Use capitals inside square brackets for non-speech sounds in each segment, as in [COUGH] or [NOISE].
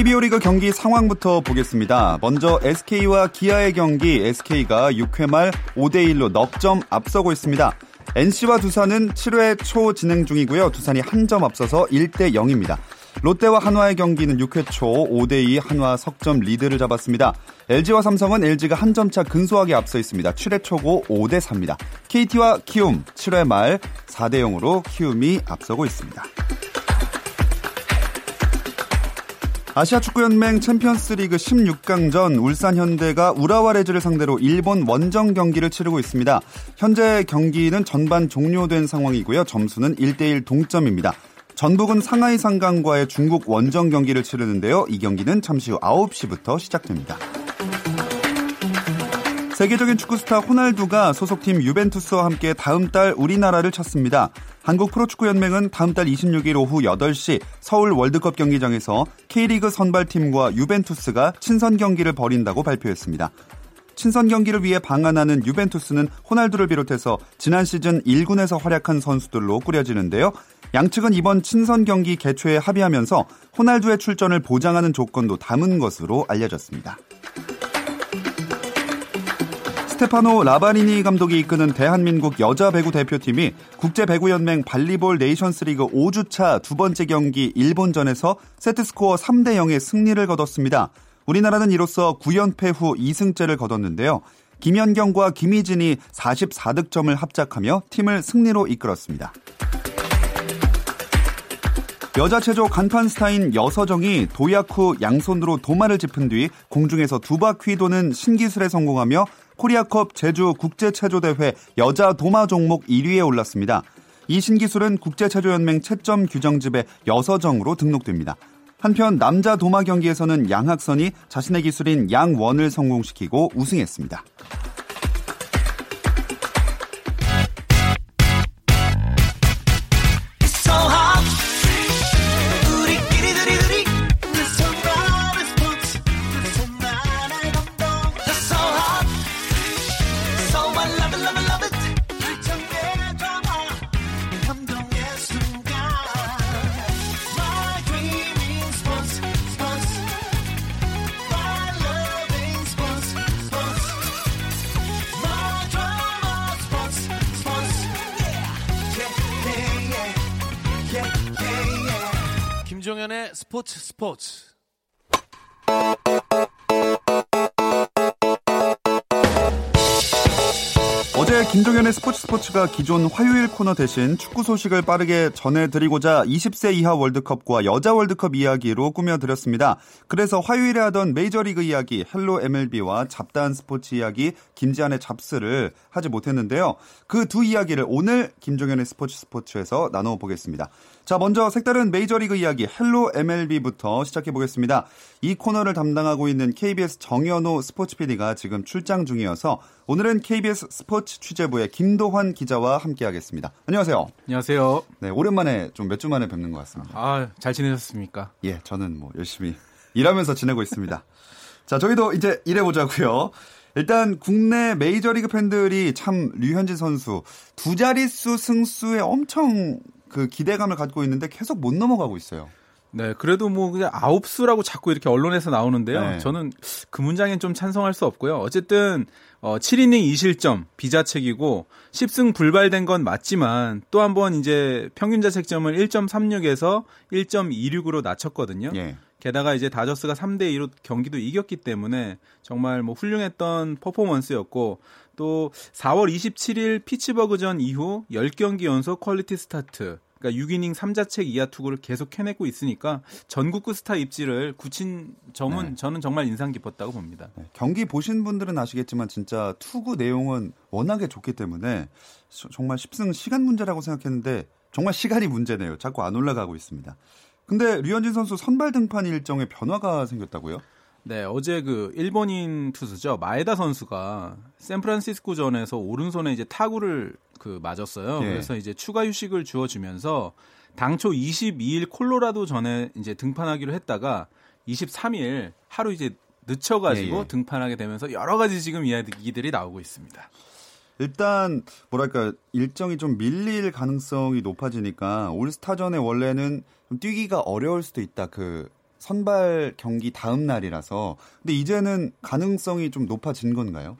KBO 리그 경기 상황부터 보겠습니다. 먼저 SK와 기아의 경기 SK가 6회 말 5대 1로 넉점 앞서고 있습니다. NC와 두산은 7회 초 진행 중이고요. 두산이 한 점 앞서서 1대 0입니다. 롯데와 한화의 경기는 6회 초 5대2 한화 석점 리드를 잡았습니다. LG와 삼성은 LG가 한 점 차 근소하게 앞서 있습니다. 7회 초고 5대4입니다. KT와 키움 7회 말 4대0으로 키움이 앞서고 있습니다. 아시아축구연맹 챔피언스리그 16강전 울산 현대가 우라와 레즈를 상대로 일본 원정 경기를 치르고 있습니다. 현재 경기는 전반 종료된 상황이고요. 점수는 1대1 동점입니다. 전북은 상하이 상강과의 중국 원정 경기를 치르는데요. 이 경기는 잠시 후 9시부터 시작됩니다. 세계적인 축구 스타 호날두가 소속팀 유벤투스와 함께 다음 달 우리나라를 찾습니다. 한국 프로축구연맹은 다음 달 26일 오후 8시 서울 월드컵 경기장에서 K리그 선발팀과 유벤투스가 친선 경기를 벌인다고 발표했습니다. 친선 경기를 위해 방한하는 유벤투스는 호날두를 비롯해서 지난 시즌 1군에서 활약한 선수들로 꾸려지는데요. 양측은 이번 친선 경기 개최에 합의하면서 호날두의 출전을 보장하는 조건도 담은 것으로 알려졌습니다. 스테파노 라바리니 감독이 이끄는 대한민국 여자 배구 대표팀이 국제 배구 연맹 발리볼 네이션스리그 5주차 두 번째 경기 일본전에서 세트스코어 3대 0의 승리를 거뒀습니다. 우리나라는 이로써 9연패 후 2승째를 거뒀는데요. 김연경과 김희진이 44득점을 합작하며 팀을 승리로 이끌었습니다. 여자 체조 간판 스타인 여서정이 도약 후 양손으로 도마를 짚은 뒤 공중에서 두 바퀴 도는 신기술에 성공하며 코리아컵 제주 국제체조대회 여자 도마 종목 1위에 올랐습니다. 이 신기술은 국제체조연맹 채점 규정집에 여서정으로 등록됩니다. 한편 남자 도마 경기에서는 양학선이 자신의 기술인 양원을 성공시키고 우승했습니다. 스포츠. 어제 김종현의 스포츠 스포츠가 기존 화요일 코너 대신 축구 소식을 빠르게 전해드리고자 20세 이하 월드컵과 여자 월드컵 이야기로 꾸며드렸습니다. 그래서 화요일에 하던 메이저리그 이야기, 헬로 MLB와 잡다한 스포츠 이야기, 김지한의 잡스를 하지 못했는데요. 그 두 이야기를 오늘 김종현의 스포츠 스포츠에서 나눠보겠습니다. 자, 먼저 색다른 메이저리그 이야기 Hello MLB부터 시작해 보겠습니다. 이 코너를 담당하고 있는 KBS 정현호 스포츠 PD가 지금 출장 중이어서 오늘은 KBS 스포츠 취재부의 김도환 기자와 함께 하겠습니다. 안녕하세요. 안녕하세요. 네, 오랜만에 좀 몇 주 만에 뵙는 것 같습니다. 아, 잘 지내셨습니까? 예, 저는 뭐 열심히 일하면서 지내고 있습니다. 자, 저희도 이제 일해 보자고요. 일단 국내 메이저리그 팬들이 참 류현진 선수 두 자릿수 승수에 엄청 그 기대감을 갖고 있는데 계속 못 넘어가고 있어요. 네, 그래도 뭐 그냥 아홉 수라고 자꾸 이렇게 언론에서 나오는데요. 네. 저는 그 문장엔 좀 찬성할 수 없고요. 어쨌든 어 7이닝 2실점 비자책이고 10승 불발된 건 맞지만 또 한 번 이제 평균 자책점을 1.36에서 1.26으로 낮췄거든요. 예. 게다가 이제 다저스가 3대 2로 경기도 이겼기 때문에 정말 뭐 훌륭했던 퍼포먼스였고 또 4월 27일 피츠버그전 이후 10경기 연속 퀄리티 스타트 그러니까 6이닝 3자책 이하 투구를 계속 해내고 있으니까 전국구 스타 입지를 굳힌 점은 네. 저는 정말 인상 깊었다고 봅니다. 네, 경기 보신 분들은 아시겠지만 진짜 투구 내용은 워낙에 좋기 때문에 시- 정말 10승 시간 문제라고 생각했는데 정말 시간이 문제네요. 자꾸 안 올라가고 있습니다. 근데 류현진 선수 선발 등판 일정에 변화가 생겼다고요? 네, 어제 그 일본인 투수죠. 마에다 선수가 샌프란시스코전에서 오른손에 이제 타구를 그 맞았어요. 예. 그래서 이제 추가 휴식을 주어 주면서 당초 22일 콜로라도 전에 이제 등판하기로 했다가 23일 하루 이제 늦춰 가지고 예, 예. 등판하게 되면서 여러 가지 지금 이야기들이 나오고 있습니다. 일단 뭐랄까 일정이 좀 밀릴 가능성이 높아지니까 올스타전에 원래는 좀 뛰기가 어려울 수도 있다. 그 선발 경기 다음 날이라서. 근데 이제는 가능성이 좀 높아진 건가요?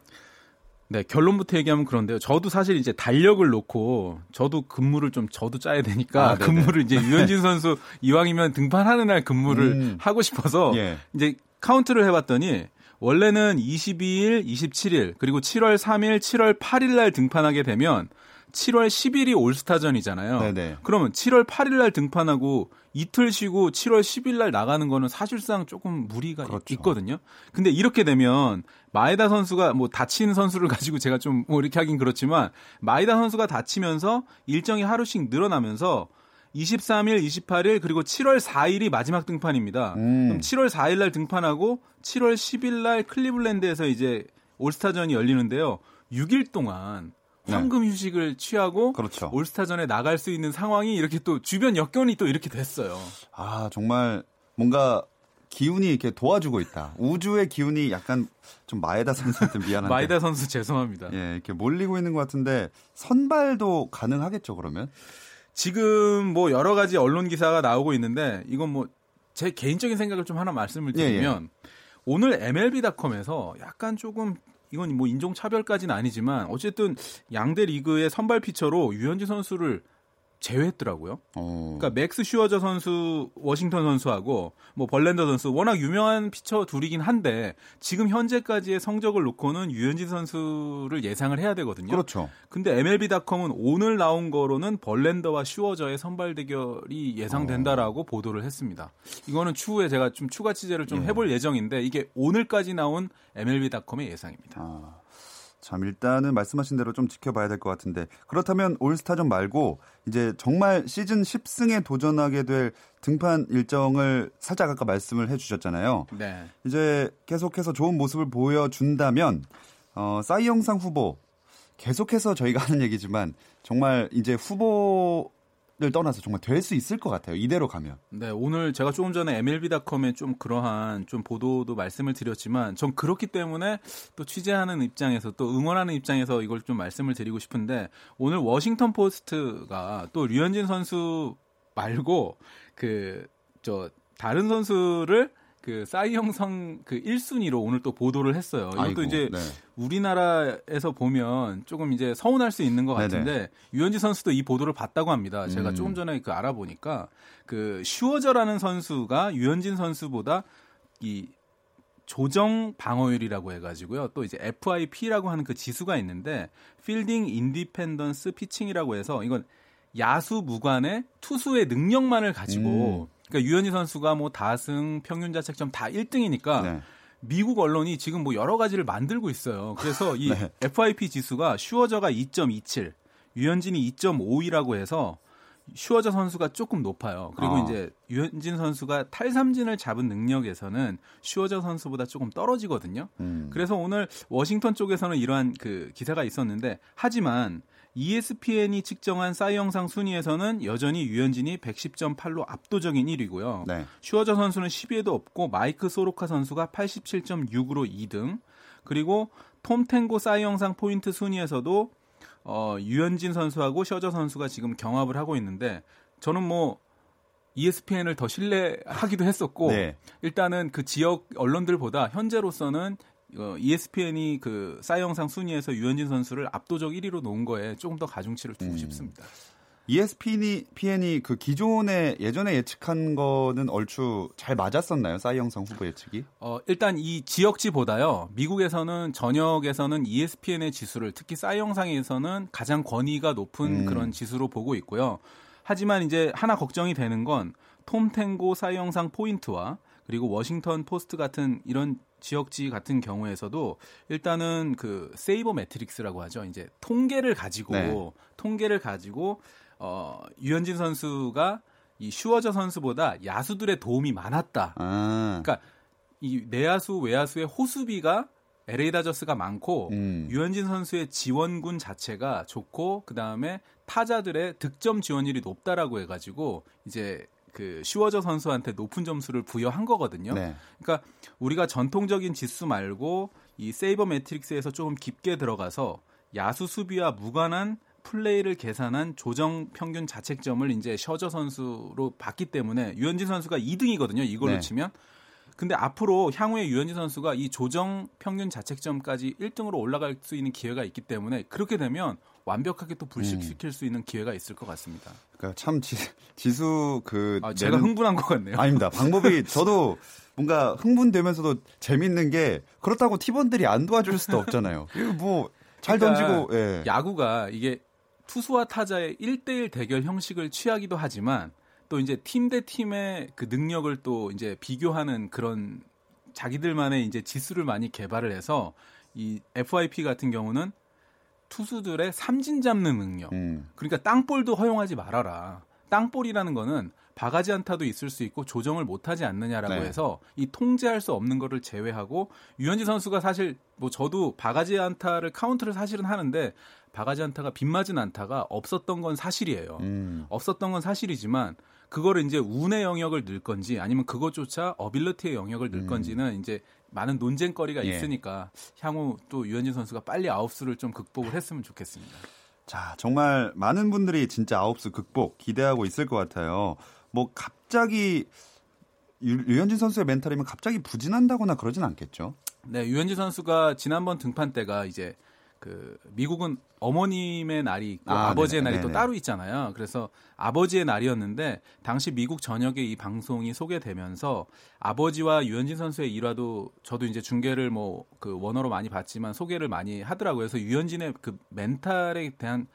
네, 결론부터 얘기하면 그런데요. 저도 사실 이제 달력을 놓고 저도 근무를 좀 저도 짜야 되니까 아. 근무를 이제 유현진 선수 [LAUGHS] 이왕이면 등판하는 날 근무를 음. 하고 싶어서 예. 이제 카운트를 해봤더니 원래는 22일, 27일 그리고 7월 3일, 7월 8일 날 등판하게 되면 7월 10일이 올스타전이잖아요. 네네. 그러면 7월 8일 날 등판하고 이틀 쉬고 7월 10일 날 나가는 거는 사실상 조금 무리가 그렇죠. 있거든요. 근데 이렇게 되면 마에다 선수가 뭐 다친 선수를 [LAUGHS] 가지고 제가 좀 뭐 이렇게 하긴 그렇지만 마에다 선수가 다치면서 일정이 하루씩 늘어나면서 23일, 28일 그리고 7월 4일이 마지막 등판입니다. 음. 그럼 7월 4일 날 등판하고 7월 10일 날 클리블랜드에서 이제 올스타전이 열리는데요. 6일 동안 황금 휴식을 취하고 그렇죠. 올스타전에 나갈 수 있는 상황이 이렇게 또 주변 여건이 또 이렇게 됐어요. 아, 정말 뭔가 기운이 이렇게 도와주고 있다. 우주의 기운이 약간 좀 마에다 선수한테 [LAUGHS] 미안한데. 마이다 선수 죄송합니다. 예, 이렇게 몰리고 있는 것 같은데 선발도 가능하겠죠, 그러면? 지금 뭐 여러 가지 언론 기사가 나오고 있는데 이건 뭐 제 개인적인 생각을 좀 하나 말씀을 예, 드리면 오늘 MLB.com에서 약간 조금 이건 뭐 인종 차별까지는 아니지만 어쨌든 양대 리그의 선발 피처로 유현진 선수를 제외했더라고요. 어. 그러니까 맥스 슈어저 선수, 워싱턴 선수하고 뭐 벌랜더 선수 워낙 유명한 피처 둘이긴 한데 지금 현재까지의 성적을 놓고는 류현진 선수를 예상을 해야 되거든요. 그렇죠. 근데 MLB.com은 오늘 나온 거로는 벌랜더와 슈어저의 선발 대결이 예상된다라고 보도를 했습니다. 이거는 추후에 제가 좀 추가 취재를 좀 예. 해볼 예정인데 이게 오늘까지 나온 MLB.com의 예상입니다. 아, 참 일단은 말씀하신 대로 좀 지켜봐야 될 것 같은데 그렇다면 올스타전 말고 이제 정말 시즌 10승에 도전하게 될 등판 일정을 살짝 아까 말씀을 해주셨잖아요. 네. 이제 계속해서 좋은 모습을 보여준다면 어, 싸이 영상 후보 계속해서 저희가 하는 얘기지만 정말 이제 후보 를 떠나서 정말 될 수 있을 것 같아요. 이대로 가면. 네, 오늘 제가 조금 전에 MLB.com에 좀 그러한 좀 보도도 말씀을 드렸지만 전 그렇기 때문에 또 취재하는 입장에서 또 응원하는 입장에서 이걸 좀 말씀을 드리고 싶은데 오늘 워싱턴 포스트가 또 류현진 선수 말고 그 저 다른 선수를 그 싸이 형성 그 1순위로 오늘 또 보도를 했어요. 이것도 아이고, 이제 네. 우리나라에서 보면 조금 이제 서운할 수 있는 것 같은데 유현진 선수도 이 보도를 봤다고 합니다. 제가 음. 조금 전에 그 알아보니까 그 슈어저라는 선수가 유현진 선수보다 이 조정 방어율이라고 해가지고요. 또 이제 FIP라고 하는 그 지수가 있는데 Fielding Independence Pitching이라고 해서 이건 야수 무관의 투수의 능력만을 가지고 그러니까 류현진 선수가 뭐 다승 평균 자책점 다 1등이니까 네. 미국 언론이 지금 뭐 여러 가지를 만들고 있어요. 그래서 이 [LAUGHS] 네. FIP 지수가 슈어저가 2.27, 류현진이 2.52라고 해서 슈어저 선수가 조금 높아요. 그리고 아. 이제 류현진 선수가 탈삼진을 잡은 능력에서는 슈어저 선수보다 조금 떨어지거든요. 음. 그래서 오늘 워싱턴 쪽에서는 이러한 그 기사가 있었는데 하지만 ESPN이 측정한 싸이 영상 순위에서는 여전히 유현진이 110.8로 압도적인 1위고요. 네. 슈어저 선수는 10위에도 없고 마이크 소로카 선수가 87.6으로 2등. 그리고 톰 탱고 싸이 영상 포인트 순위에서도 어, 유현진 선수하고 셔저 선수가 지금 경합을 하고 있는데 저는 뭐 ESPN을 더 신뢰하기도 했었고 네. 일단은 그 지역 언론들보다 현재로서는 어, ESPN이 그 싸이 영상 순위에서 유현진 선수를 압도적 1위로 놓은 거에 조금 더 가중치를 두고 음. 싶습니다. ESPN이 PN이 그 기존에 예전에 예측한 거는 얼추 잘 맞았었나요? 싸이 영상 후보 예측이? 어, 일단 이 지역지보다요. 미국에서는 전역에서는 ESPN의 지수를 특히 싸이 영상에서는 가장 권위가 높은 음. 그런 지수로 보고 있고요. 하지만 이제 하나 걱정이 되는 건 톰 탱고 사이 영상 포인트와 그리고 워싱턴 포스트 같은 이런 지역지 같은 경우에서도 일단은 그 sabermetrics라고 하죠. 이제 통계를 가지고 네. 통계를 가지고 어 류현진 선수가 이 슈어저 선수보다 야수들의 도움이 많았다. 아. 그러니까 이 내야수 외야수의 호수비가 LA 다저스가 많고 음. 류현진 선수의 지원군 자체가 좋고 그 다음에 타자들의 득점 지원율이 높다라고 해 가지고 이제 그 슈어저 선수한테 높은 점수를 부여한 거거든요. 네. 그러니까 우리가 전통적인 지수 말고 이 세이버 매트릭스에서 조금 깊게 들어가서 야수 수비와 무관한 플레이를 계산한 조정 평균 자책점을 이제 셔저 선수로 봤기 때문에 유현진 선수가 2등이거든요. 이걸로 네. 치면. 근데 앞으로 향후에 유현진 선수가 이 조정 평균 자책점까지 1등으로 올라갈 수 있는 기회가 있기 때문에 그렇게 되면 완벽하게 또 불식시킬 음. 수 있는 기회가 있을 것 같습니다. 그러니까 참 지, 지수 그 아, 제가 내는- 흥분한 것 같네요. 아닙니다. 방법이 [LAUGHS] 저도 뭔가 흥분되면서도 재밌는 게 그렇다고 팀원들이 안 도와줄 수도 없잖아요. 뭐잘 그러니까 던지고 예. 야구가 이게 투수와 타자의 1대1 대결 형식을 취하기도 하지만 또 이제 팀 대 팀의 그 능력을 또 이제 비교하는 그런 자기들만의 이제 지수를 많이 개발을 해서 이 FIP 같은 경우는 투수들의 삼진 잡는 능력. 음. 그러니까 땅볼도 허용하지 말아라. 땅볼이라는 거는 바가지 안타도 있을 수 있고 조정을 못하지 않느냐라고 네. 해서 이 통제할 수 없는 거를 제외하고 류현진 선수가 사실 뭐 저도 바가지 안타를 카운트를 사실은 하는데 바가지 안타가 빗맞은 안타가 없었던 건 사실이에요. 음. 없었던 건 사실이지만 그거를 이제 운의 영역을 넣을 건지 아니면 그것조차 ability의 영역을 넣을 건지는 이제 많은 논쟁거리가 음. 예. 있으니까 향후 또 유현진 선수가 빨리 아웃수를 좀 극복을 했으면 좋겠습니다. 자, 정말 많은 분들이 진짜 아홉수 극복 기대하고 있을 것 같아요. 뭐 갑자기 유, 유현진 선수의 멘탈이면 갑자기 부진한다거나 그러진 않겠죠. 네, 유현진 선수가 지난번 등판 때가 이제 그 미국은 어머님의 날이 있고 아, 아, 버지의 날이 또. 따로 있잖아요. 그래서 아버지의 날이었는데 당시 미국 전역에 이 방송이 소개되면서 아버지와 유현진 선수의 일화도 저도 이제 중계를 뭐 그 원어로 많이 봤지만 소개를 많이 하더라고요. 그래서 유현진의 그 멘탈에 대한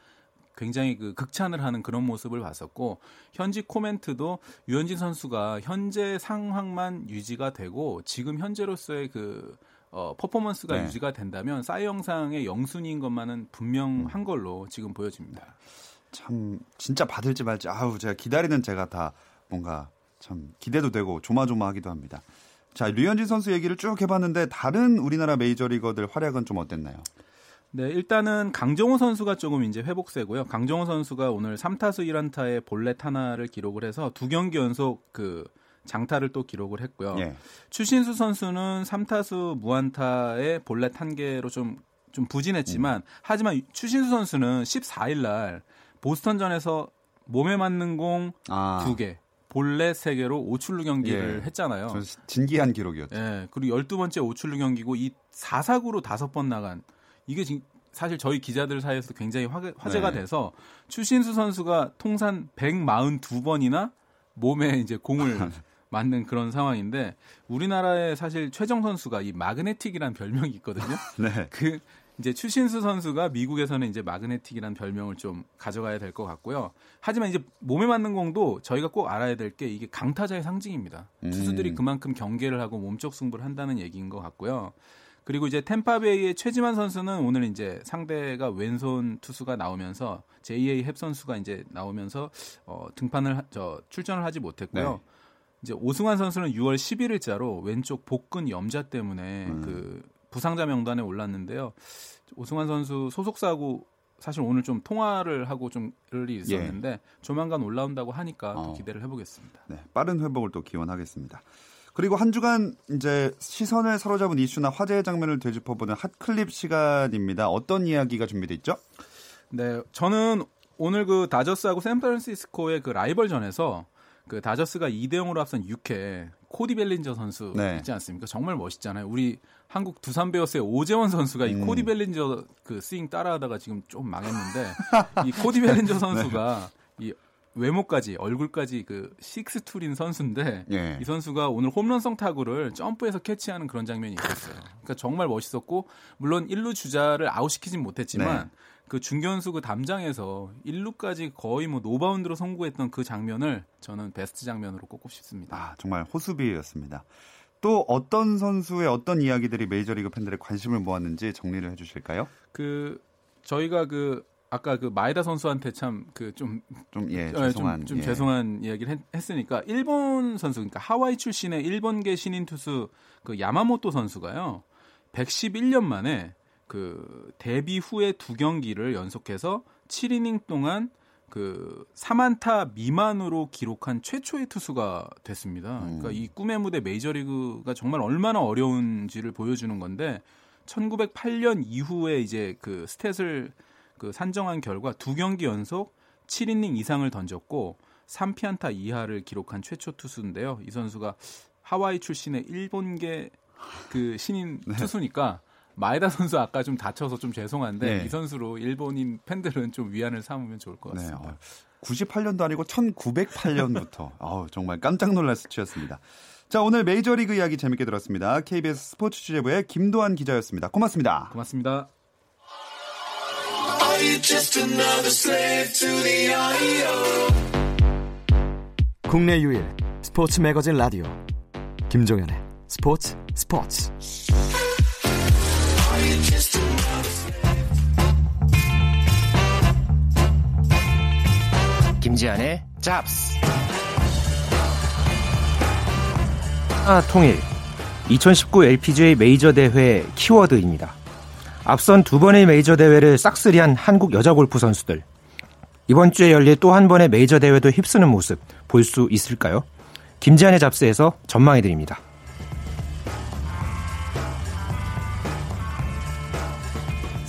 굉장히 그 극찬을 하는 그런 모습을 봤었고 현지 코멘트도 유현진 선수가 현재 상황만 유지가 되고 지금 현재로서의 그 어, 퍼포먼스가 네. 유지가 된다면 싸이 영상의 영순위인 것만은 분명한 음. 걸로 지금 보여집니다. 참 진짜 받을지 말지 아우 제가 기다리는 제가 다 뭔가 참 기대도 되고 조마조마하기도 합니다. 자 류현진 선수 얘기를 쭉 해봤는데 다른 우리나라 메이저리거들 활약은 좀 어땠나요? 네, 일단은 강정호 선수가 조금 이제 회복세고요. 강정호 선수가 오늘 3타수 1안타에 볼넷 하나를 기록을 해서 두 경기 연속 그 장타를 또 기록을 했고요. 예. 추신수 선수는 3타수 무안타에 볼넷 한 개로 좀, 좀 부진했지만, 하지만 추신수 선수는 14일 날 보스턴전에서 몸에 맞는 공 아, 두 개, 볼넷 세 개로 오출루 경기를 예. 했잖아요. 전 진기한 기록이었죠. 예, 그리고 12번째 오출루 경기고 이 4사구로 다섯 번 나간 이게 지- 사실 저희 기자들 사이에서 굉장히 화, 화제가 네. 돼서 추신수 선수가 통산 142번이나 몸에 이제 공을 [LAUGHS] 맞는 그런 상황인데 우리나라에 사실 최정 선수가 이 마그네틱이라는 별명이 있거든요. [LAUGHS] 네. 그 이제 추신수 선수가 미국에서는 이제 마그네틱이라는 별명을 좀 가져가야 될 것 같고요. 하지만 이제 몸에 맞는 공도 저희가 꼭 알아야 될 게 이게 강타자의 상징입니다. 음. 투수들이 그만큼 경계를 하고 몸쪽 승부를 한다는 얘기인 것 같고요. 그리고 이제 템파베이의 최지만 선수는 오늘 이제 상대가 왼손 투수가 나오면서 JA 헵 선수가 이제 나오면서 어, 등판을 하- 저 출전을 하지 못했고요. 네. 이제 오승환 선수는 6월 11일자로 왼쪽 복근 염좌 때문에 음. 그 부상자 명단에 올랐는데요. 오승환 선수 소속사하고 사실 오늘 좀 통화를 하고 좀 일이 있었는데 조만간 올라온다고 하니까 또 예. 어. 기대를 해보겠습니다. 네, 빠른 회복을 또 기원하겠습니다. 그리고 한 주간 이제 시선을 사로잡은 이슈나 화제의 장면을 되짚어보는 핫클립 시간입니다. 어떤 이야기가 준비돼 있죠? 네, 저는 오늘 그 다저스하고 샌프란시스코의 그 라이벌전에서 그 다저스가 2대 0으로 앞선 6회 코디 벨린저 선수 네. 있지 않습니까? 정말 멋있잖아요. 우리 한국 두산 베어스의 오재원 선수가 이 음. 코디 벨린저 그 스윙 따라하다가 지금 좀 망했는데 이 코디 벨린저 [LAUGHS] 선수가 이 외모까지 얼굴까지 그 six tool인 선수인데 예. 이 선수가 오늘 홈런성 타구를 점프해서 캐치하는 그런 장면이 있었어요. 그러니까 정말 멋있었고 물론 1루 주자를 아웃시키진 못했지만 네. 그 중견수 그 담장에서 1루까지 거의 뭐 노바운드로 송구했던 그 장면을 저는 베스트 장면으로 꼽고 싶습니다. 아, 정말 호수비였습니다. 또 어떤 선수의 어떤 이야기들이 메이저리그 팬들의 관심을 모았는지 정리를 해 주실까요? 그 저희가 그 아까 그 마에다 선수한테 참 그 좀 좀 예, 어, 죄송한 좀, 좀 예. 죄송한 이야기를 했, 으니까 일본 선수 그러니까 하와이 출신의 일본계 신인 투수 그 야마모토 선수가요 111년 만에 그 데뷔 후에 두 경기를 연속해서 7이닝 동안 그 3안타 미만으로 기록한 최초의 투수가 됐습니다. 그러니까 이 꿈의 무대 메이저리그가 정말 얼마나 어려운지를 보여주는 건데 1908년 이후에 이제 그 스탯을 그 산정한 결과 두 경기 연속 7이닝 이상을 던졌고 3피안타 이하를 기록한 최초 투수인데요. 이 선수가 하와이 출신의 일본계 그 신인 [LAUGHS] 투수니까 마에다 선수 아까 좀 다쳐서 좀 죄송한데 네. 이 선수로 일본인 팬들은 좀 위안을 삼으면 좋을 것 네, 같습니다. 어, 98년도 아니고 1908년부터 [LAUGHS] 아우, 정말 깜짝 놀랄 수치였습니다. 자, 오늘 메이저리그 이야기 재밌게 들었습니다. KBS 스포츠 취재부의 김도환 기자였습니다. 고맙습니다. 고맙습니다. Are you just another slave to the IO? 국내 유일 스포츠 매거진 라디오 김종현의 스포츠 스포츠 김지한의 잡스. 아, 통일. 2019 LPGA 메이저 대회 키워드입니다. 앞선 두 번의 메이저 대회를 싹쓸이한 한국 여자 골프 선수들. 이번 주에 열릴 또 한 번의 메이저 대회도 휩쓰는 모습 볼 수 있을까요? 김지한의 잡스에서 전망해 드립니다.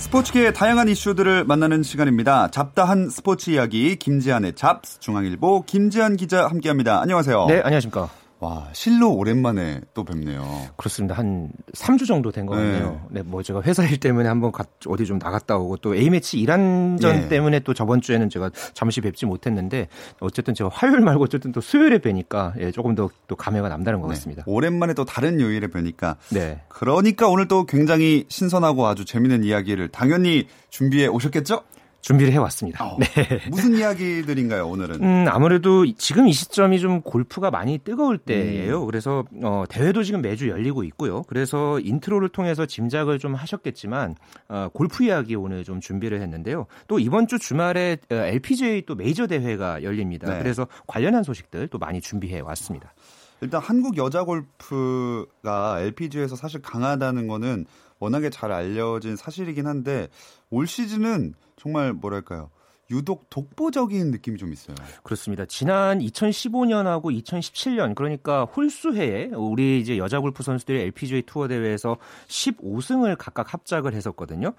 스포츠계의 다양한 이슈들을 만나는 시간입니다. 잡다한 스포츠 이야기 김지한의 잡스 중앙일보 김지한 기자 함께합니다. 안녕하세요. 네, 안녕하십니까. 와 실로 오랜만에 또 뵙네요. 그렇습니다. 한 3주 정도 된 것 같네요. 네. 뭐 제가 회사 일 때문에 한번 가- 어디 좀 나갔다 오고 또 A매치 이란전 예. 때문에 또 저번 주에는 제가 잠시 뵙지 못했는데 어쨌든 제가 화요일 말고 어쨌든 또 수요일에 뵈니까 예, 조금 더 또 감회가 남다른 것 네, 같습니다. 오랜만에 또 다른 요일에 뵈니까 네. 그러니까 오늘 또 굉장히 신선하고 아주 재밌는 이야기를 당연히 준비해 오셨겠죠? 준비를 해왔습니다. 어, [LAUGHS] 네. 무슨 이야기들인가요 오늘은? 음, 아무래도 지금 이 시점이 좀 골프가 많이 뜨거울 음. 때예요. 그래서 어, 대회도 지금 매주 열리고 있고요. 그래서 intro를 통해서 짐작을 좀 하셨겠지만 어, 골프 이야기 오늘 좀 준비를 했는데요. 또 이번 주 주말에 어, LPGA 또 메이저 대회가 열립니다. 네. 그래서 관련한 소식들 또 많이 준비해 왔습니다. 일단 한국 여자 골프가 LPGA에서 사실 강하다는 거는 워낙에 잘 알려진 사실이긴 한데 올 시즌은 정말 뭐랄까요 유독 독보적인 느낌이 좀 있어요. 그렇습니다. 지난 2015년하고 2017년 그러니까 홀수해에 우리 이제 여자 골프 선수들이 LPGA 투어 대회에서 15승을 각각 합작을 했었거든요.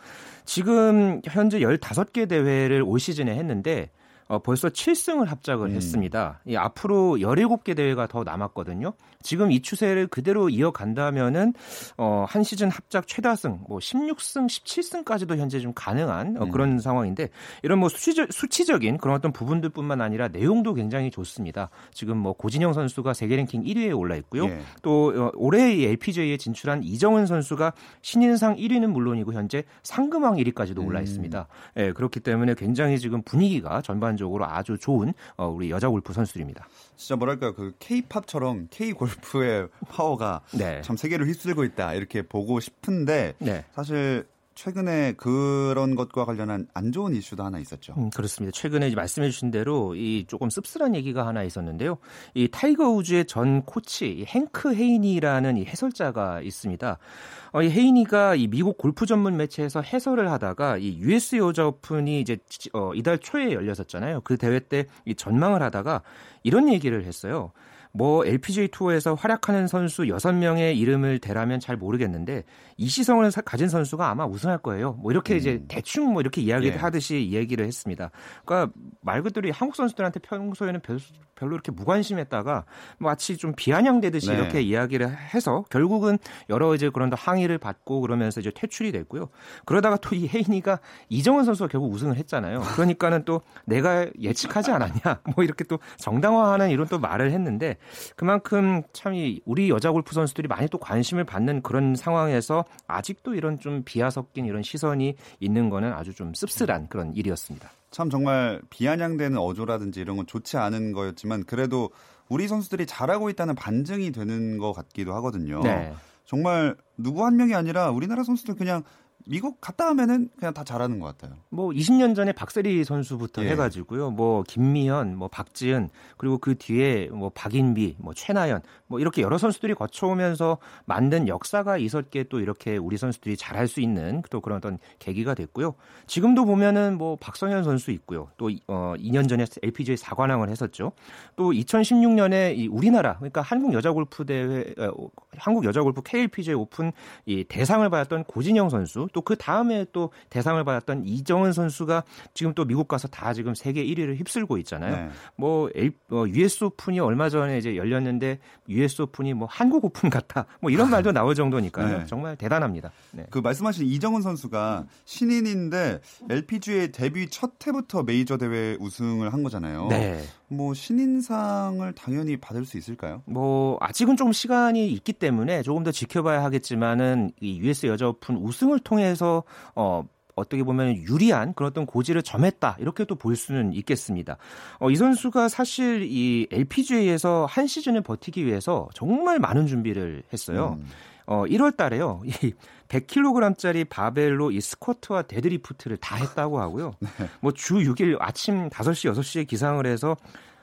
지금 현재 15개 대회를 올 시즌에 했는데 어, 벌써 7승을 합작을 음. 했습니다. 이 앞으로 17개 대회가 더 남았거든요. 지금 이 추세를 그대로 이어간다면은 어, 한 시즌 합작 최다승 뭐 16승, 17승까지도 현재 좀 가능한 어, 그런 상황인데 이런 뭐 수치적, 수치적인 그런 어떤 부분들뿐만 아니라 내용도 굉장히 좋습니다. 지금 뭐 고진영 선수가 세계 랭킹 1위에 올라 있고요. 예. 또 어, 올해 이 LPGA에 진출한 이정은 선수가 신인상 1위는 물론이고 현재 상금왕 1위까지도 올라 있습니다. 예, 그렇기 때문에 굉장히 지금 분위기가 전반적으로 아주 좋은 어, 우리 여자 골프 선수들입니다. 진짜 뭐랄까요 그 K-팝처럼 K 골프의 [LAUGHS] 파워가 네. 참 세계를 휩쓸고 있다 이렇게 보고 싶은데 네. 사실 최근에 그런 것과 관련한 안 좋은 이슈도 하나 있었죠. 음, 그렇습니다. 최근에 이제 말씀해 주신 대로 이 조금 씁쓸한 얘기가 하나 있었는데요. 이 타이거 우즈의 전 코치 이 행크 헤이니라는 이 해설자가 있습니다. 어, 이 헤이니가 이 미국 골프 전문 매체에서 해설을 하다가 이 US 여자 오픈이 이제 지- 어, 이달 초에 열렸었잖아요. 그 대회 때 이 전망을 하다가 이런 얘기를 했어요. 뭐 LPGA 투어에서 활약하는 선수 6명의 이름을 대라면 잘 모르겠는데 이 시성을 사- 가진 선수가 아마 우승할 거예요. 뭐 이렇게 이제 대충 뭐 이렇게 이야기를 예. 하듯이 얘기를 했습니다. 그러니까 말 그대로 이 한국 선수들한테 평소에는 별, 별로 이렇게 무관심했다가 마치 좀 비아냥대듯이 네. 이렇게 이야기를 해서 결국은 여러 이제 그런 항의를 받고 그러면서 이제 퇴출이 됐고요. 그러다가 또 이 혜인이가 이정은 선수가 결국 우승을 했잖아요. 그러니까는 또 내가 예측하지 않았냐 뭐 이렇게 또 정당화하는 이런 또 말을 했는데 그만큼 참 이 우리 여자 골프 선수들이 많이 또 관심을 받는 그런 상황에서 아직도 이런 좀 비하 섞인 이런 시선이 있는 거는 아주 좀 씁쓸한 그런 일이었습니다. 참 정말 비아냥대는 어조라든지 이런 건 좋지 않은 거였지만 그래도 우리 선수들이 잘하고 있다는 반증이 되는 것 같기도 하거든요. 네. 정말 누구 한 명이 아니라 우리나라 선수들 그냥 미국 갔다 하면은 그냥 다 잘하는 것 같아요. 뭐 20년 전에 박세리 선수부터 예. 해가지고요. 뭐 김미현, 뭐 박지은 그리고 그 뒤에 뭐 박인비, 뭐 최나연 뭐 이렇게 여러 선수들이 거쳐오면서 만든 역사가 있었기에 또 이렇게 우리 선수들이 잘할 수 있는 또 그런 어떤 계기가 됐고요. 지금도 보면은 뭐 박성현 선수 있고요. 또 어, 2년 전에 LPGA 4관왕을 했었죠. 또 2016년에 이 우리나라 그러니까 한국 여자 골프 대회 어, 한국 여자 골프 KLPGA 오픈 이 대상을 받았던 고진영 선수 또 그 다음에 또 대상을 받았던 이정은 선수가 지금 또 미국 가서 다 지금 세계 1위를 휩쓸고 있잖아요. 네. 뭐 US 오픈이 얼마 전에 이제 열렸는데 US 오픈이 뭐 한국 오픈 같다. 뭐 이런 말도 나올 정도니까요. 네. 정말 대단합니다. 네. 그 말씀하신 이정은 선수가 신인인데 LPGA 데뷔 첫 해부터 메이저 대회 우승을 한 거잖아요. 네. 뭐 신인상을 당연히 받을 수 있을까요? 뭐 아직은 좀 시간이 있기 때문에 조금 더 지켜봐야 하겠지만은 이 US 여자 오픈 우승을 통해서 어 어떻게 보면 유리한 그런 어떤 고지를 점했다 이렇게 또 볼 수는 있겠습니다. 어, 이 선수가 사실 이 LPGA에서 한 시즌을 버티기 위해서 정말 많은 준비를 했어요. 음. 어, 1월 달에요. 이 100kg짜리 바벨로 이 squat와 deadlift를 다 했다고 하고요. [LAUGHS] 뭐 주 6일 아침 5시, 6시에 기상을 해서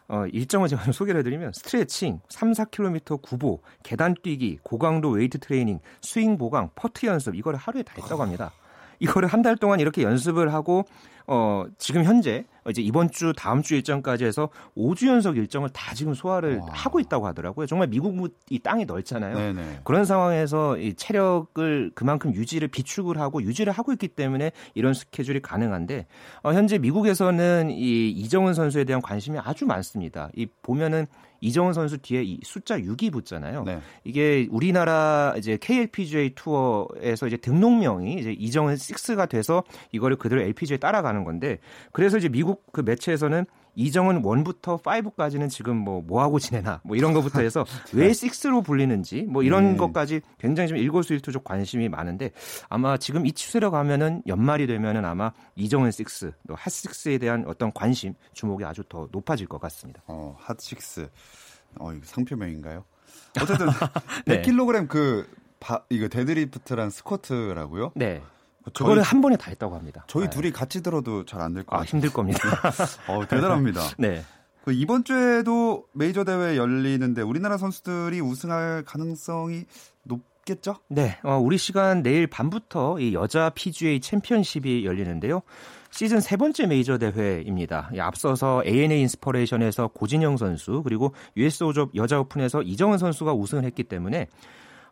어, 일정을 제가 좀 소개를 해드리면 스트레칭, 3, 4km 구보, 계단 뛰기, 고강도 웨이트 트레이닝, 스윙 보강, 퍼트 연습 이거를 하루에 다 했다고 합니다. 이거를 한 달 동안 이렇게 연습을 하고 어, 지금 현재 이제 이번 주 다음 주 일정까지 해서 5주 연속 일정을 다 지금 소화를 와. 하고 있다고 하더라고요. 정말 미국 이 땅이 넓잖아요. 네네. 그런 상황에서 이 체력을 그만큼 유지를 비축을 하고 유지를 하고 있기 때문에 이런 스케줄이 가능한데 어, 현재 미국에서는 이 이정은 선수에 대한 관심이 아주 많습니다. 이 보면은 이정은 선수 뒤에 이 숫자 6이 붙잖아요. 네. 이게 우리나라 이제 KLPGA 투어에서 이제 등록명이 이제 이정은 6가 돼서 이거를 그대로 LPGA에 따라가는 건데 그래서 이제 미국 그 매체에서는 이정은 1부터 5까지는 지금 뭐 뭐 하고 지내나 뭐 이런 것부터 해서 [LAUGHS] 왜 6로 불리는지 뭐 이런 네. 것까지 굉장히 좀 일거수일투족 관심이 많은데 아마 지금 이 추세로 가면은 연말이 되면은 아마 이정은 6, 또 핫6에 대한 어떤 관심, 주목이 아주 더 높아질 것 같습니다. 어, 핫식스. 어, 이거 상표명인가요? 어쨌든 [LAUGHS] 네. 100kg 그 바, 이거 deadlift랑 squat라고요? 네. 그거를 한 번에 다 했다고 합니다. 저희 네. 둘이 같이 들어도 잘 안 될 것 아, 같아요. 힘들 겁니다. [LAUGHS] 어, 대단합니다. [LAUGHS] 네. 그 이번 주에도 메이저 대회 열리는데 우리나라 선수들이 우승할 가능성이 높겠죠? 네, 어, 우리 시간 내일 밤부터 이 여자 PGA 챔피언십이 열리는데요. 시즌 세 번째 메이저 대회입니다. 이 앞서서 ANA Inspiration에서 고진영 선수 그리고 US 오접 여자 오픈에서 이정은 선수가 우승을 했기 때문에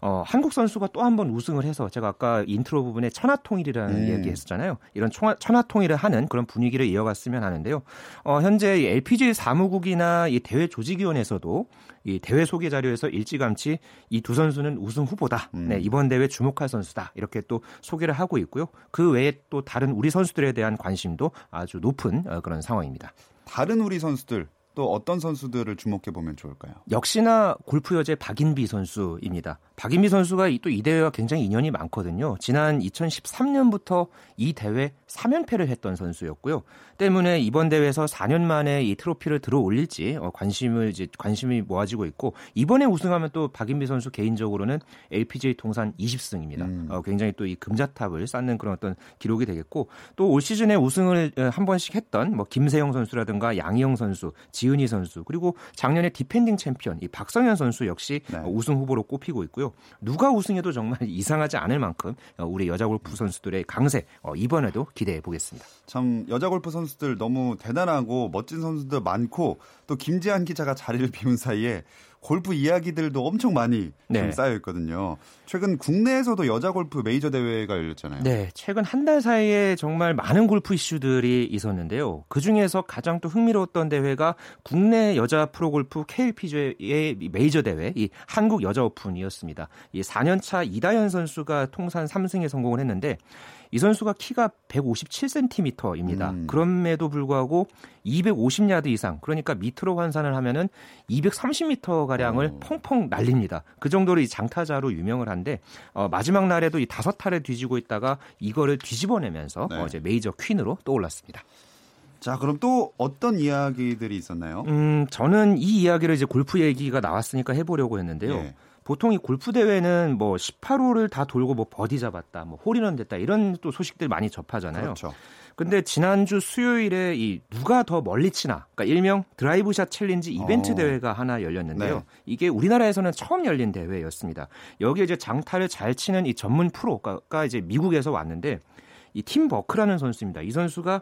어, 한국 선수가 또 한 번 우승을 해서 제가 아까 인트로 부분에 천하통일이라는 음. 이야기 했었잖아요. 이런 청하, 천하통일을 하는 그런 분위기를 이어갔으면 하는데요. 어, 현재 이 LPGA 사무국이나 이 대회 조직위원회에서도 이 대회 소개 자료에서 일찌감치 이 두 선수는 우승 후보다. 음. 네, 이번 대회 주목할 선수다. 이렇게 또 소개를 하고 있고요. 그 외에 또 다른 우리 선수들에 대한 관심도 아주 높은 어, 그런 상황입니다. 다른 우리 선수들 또 어떤 선수들을 주목해 보면 좋을까요? 역시나 골프 여제 박인비 선수입니다. 박인비 선수가 또 이 대회와 굉장히 인연이 많거든요. 지난 2013년부터 이 대회 3연패를 했던 선수였고요. 때문에 이번 대회에서 4년 만에 이 트로피를 들어 올릴지 어, 관심을 이제 관심이 모아지고 있고 이번에 우승하면 또 박인비 선수 개인적으로는 LPGA 통산 20승입니다. 음. 어, 굉장히 또 이 금자탑을 쌓는 그런 어떤 기록이 되겠고 또 올 시즌에 우승을 어, 한 번씩 했던 뭐 김세영 선수라든가 양희영 선수, 지은희 선수 그리고 작년에 defending champion 이 박성현 선수 역시 네. 어, 우승 후보로 꼽히고 있고요. 누가 우승해도 정말 [LAUGHS] 이상하지 않을 만큼 어, 우리 여자 골프 선수들의 강세 어, 이번에도 기 대해 보겠습니다. 참 여자 골프 선수들 너무 대단하고 멋진 선수들 많고 또 김지한 기자가 자리를 비운 사이에 골프 이야기들도 엄청 많이 네. 쌓여 있거든요. 최근 국내에서도 여자 골프 메이저 대회가 열렸잖아요. 네, 최근 한 달 사이에 정말 많은 골프 이슈들이 있었는데요. 그 중에서 가장 또 흥미로웠던 대회가 국내 여자 프로 골프 KLPGA의 메이저 대회, 이 한국 여자 오픈이었습니다. 이 4년 차 이다현 선수가 통산 3승에 성공을 했는데 이 선수가 키가 157cm입니다. 음. 그럼에도 불구하고 250야드 이상, 그러니까 미터로 환산을 하면은 230m 가 량을 오. 펑펑 날립니다. 그 정도로 이 장타자로 유명을 한데 어, 마지막 날에도 이 다섯 타를 뒤지고 있다가 이거를 뒤집어내면서 네. 어, 이제 메이저 퀸으로 떠올랐습니다. 자, 그럼 또 어떤 이야기들이 있었나요? 음, 저는 이 이야기를 이제 골프 얘기가 나왔으니까 해보려고 했는데요. 예. 보통 이 골프 대회는 뭐 18홀을 다 돌고 뭐 버디 잡았다, 뭐 홀인원 됐다 이런 또 소식들 많이 접하잖아요. 그렇죠. 근데 지난주 수요일에 이 누가 더 멀리 치나, 그러니까 일명 드라이브샷 challenge 이벤트 어. 대회가 하나 열렸는데요. 네. 이게 우리나라에서는 처음 열린 대회였습니다. 여기에 이제 장타를 잘 치는 이 전문 프로가 이제 미국에서 왔는데 이 팀 버크라는 선수입니다. 이 선수가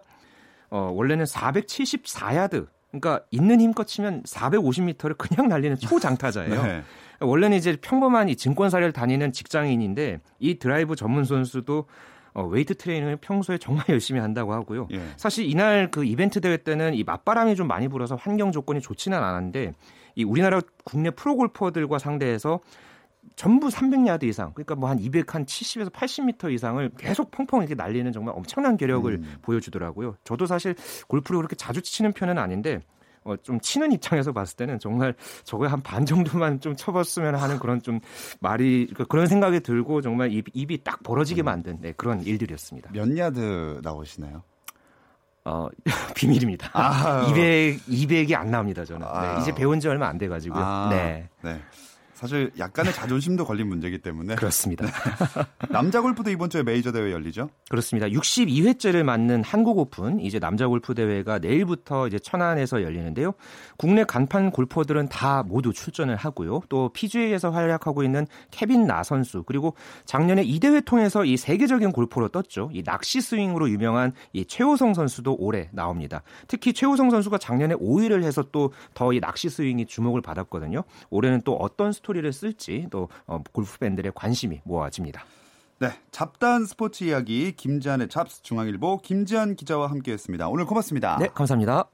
어, 원래는 474야드, 그러니까 있는 힘껏 치면 450m를 그냥 날리는 초장타자예요. [LAUGHS] 네. 원래는 이제 평범한 이 증권사를 다니는 직장인인데 이 드라이브 전문 선수도 어, 웨이트 트레이닝을 평소에 정말 [LAUGHS] 열심히 한다고 하고요. 예. 사실 이날 그 이벤트 대회 때는 이 맞바람이 좀 많이 불어서 환경 조건이 좋지는 않았는데 이 우리나라 국내 프로 골퍼들과 상대해서 전부 300야드 이상, 그러니까 뭐 한 200, 한 70에서 80m 이상을 계속 펑펑 이렇게 날리는 정말 엄청난 괴력을 음. 보여주더라고요. 저도 사실 골프를 그렇게 자주 치는 편은 아닌데 어, 좀 치는 입장에서 봤을 때는 정말 저거에 한 반 정도만 좀 쳐봤으면 하는 그런 좀 말이 그러니까 그런 생각이 들고 정말 입, 입이 딱 벌어지게 만든 네, 그런 일들이었습니다. 몇 야드 나오시나요? 어, [LAUGHS] 비밀입니다. 아. 200 200이 안 나옵니다 저는. 아. 네, 이제 배운 지 얼마 안 돼 가지고요. 아, 네. 네. 사실 약간의 자존심도 걸린 문제이기 때문에 그렇습니다. [LAUGHS] 남자 골프도 이번 주에 메이저 대회 열리죠? 그렇습니다. 62회째를 맞는 한국 오픈 이제 남자 골프 대회가 내일부터 이제 천안에서 열리는데요. 국내 간판 골퍼들은 다 모두 출전을 하고요. 또 PGA에서 활약하고 있는 케빈 나 선수 그리고 작년에 이 대회 통해서 이 세계적인 골퍼로 떴죠. 이 낚시 스윙으로 유명한 이 최호성 선수도 올해 나옵니다. 특히 최호성 선수가 작년에 5위를 해서 또 더 이 낚시 스윙이 주목을 받았거든요. 올해는 또 어떤 스토리 를 쓸지 또 어, 골프 팬들의 관심이 모아집니다. 네, 잡다한 스포츠 이야기 김지한의 잡스 중앙일보 김지한 기자와 함께했습니다. 오늘 고맙습니다. 네, 감사합니다.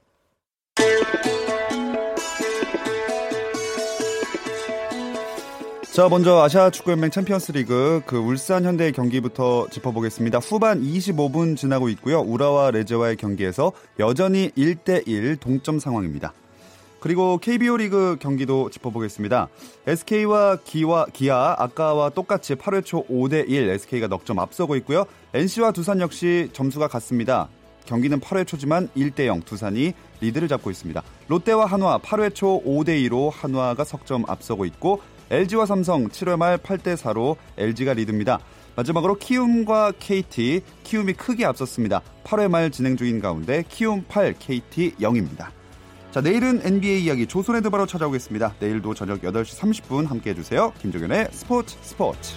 자, 먼저 아시아 축구연맹 챔피언스리그 그 울산 현대의 경기부터 짚어보겠습니다. 후반 25분 지나고 있고요. 우라와 레제와의 경기에서 여전히 1대1 동점 상황입니다. 그리고 KBO 리그 경기도 짚어보겠습니다. SK와 기와 기아 아까와 똑같이 8회 초 5대 1 SK가 넉점 앞서고 있고요. NC와 두산 역시 점수가 같습니다. 경기는 8회 초지만 1대 0 두산이 리드를 잡고 있습니다. 롯데와 한화 8회 초 5대 2로 한화가 석점 앞서고 있고 LG와 삼성 7회 말 8대 4로 LG가 리드입니다. 마지막으로 키움과 KT 키움이 크게 앞섰습니다. 8회 말 진행 중인 가운데 키움 8 KT 0입니다. 자, 내일은 NBA 이야기 조선의 드바로 찾아오겠습니다. 내일도 저녁 8시 30분 함께 해주세요. 김종현의 스포츠 스포츠.